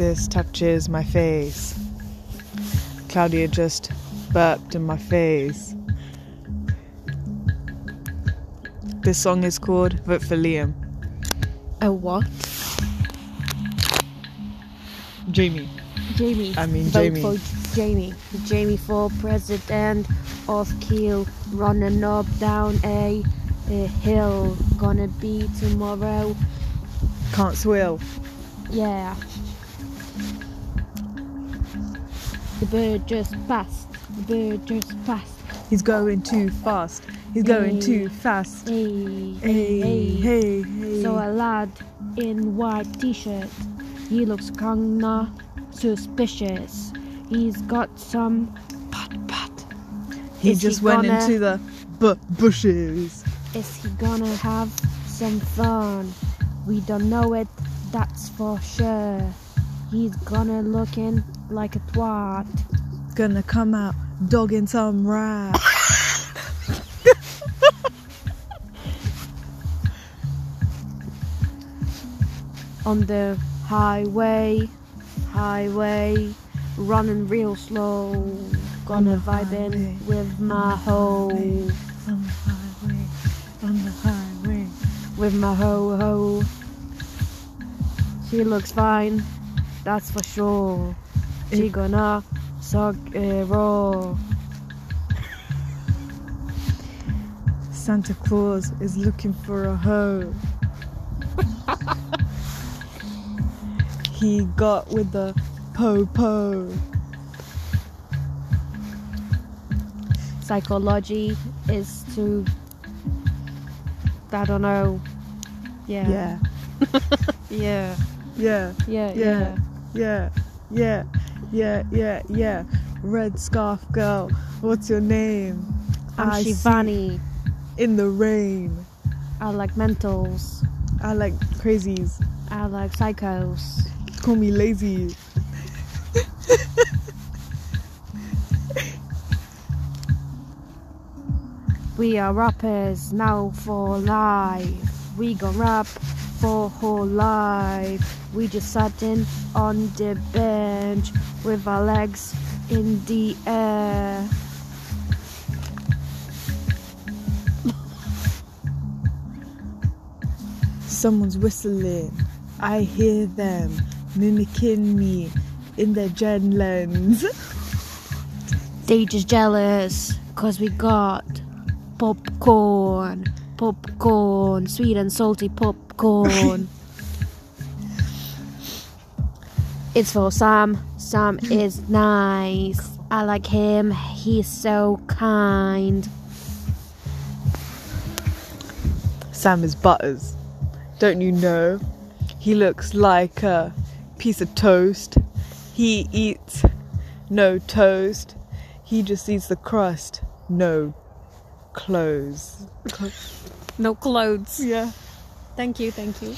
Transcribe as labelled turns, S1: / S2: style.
S1: This touches my face. Claudia just burped in my face. This song is called Vote for Liam.
S2: A what?
S1: Jamie.
S2: Jamie.
S1: I mean
S2: Vote
S1: Jamie.
S2: for Jamie. Jamie for president of Kiel. Running up down a, a hill. Gonna be tomorrow.
S1: Can't swill.
S2: Yeah. The bird just passed. The bird just passed.
S1: He's going too fast. He's going too fast.
S2: Hey,
S1: Hey, hey, hey.
S2: So a lad in white t-shirt. He looks kinda suspicious. He's got some pot pot.
S1: he
S2: is he
S1: just went
S2: gonna-
S1: into the bu- bushes.
S2: Is he gonna have some fun? We don't know it, that's for sure. He's gonna looking like a twat.
S1: Gonna come out dogging some rat.
S2: On the highway, highway, running real slow. Gonna in
S1: highway,
S2: with my hoe,
S1: On the highway, on the highway.
S2: with my ho ho. She looks fine, that's for sure. She
S1: It-
S2: gonna suck a raw.
S1: Santa Claus is looking for a hoe. he got with the po po.
S2: Psychology is to. I don't know. Yeah.
S1: Yeah,
S2: Yeah.
S1: yeah,
S2: Yeah.
S1: Yeah. yeah, yeah, yeah, yeah, yeah. Yeah. Red scarf girl, what's your name?
S2: I'm
S1: I
S2: Shivani.
S1: In the rain.
S2: I like mentals.
S1: I like crazies.
S2: I like psychos.
S1: Call me lazy.
S2: We are rappers now for life. We gon' rap for whole life. We just sat in on the bench with our legs in the air.
S1: Someone's whistling. I hear them mimicking me in their gen lens.
S2: They just jealous cause we got popcorn. Popcorn, sweet and salty popcorn. it's for Sam. Sam is nice. I like him. He's so kind.
S1: Sam is Butters. Don't you know? He looks like a piece of toast. He eats no toast. He just eats the crust. No clothes.
S2: No clothes.
S1: Yeah.
S2: Thank you, thank you.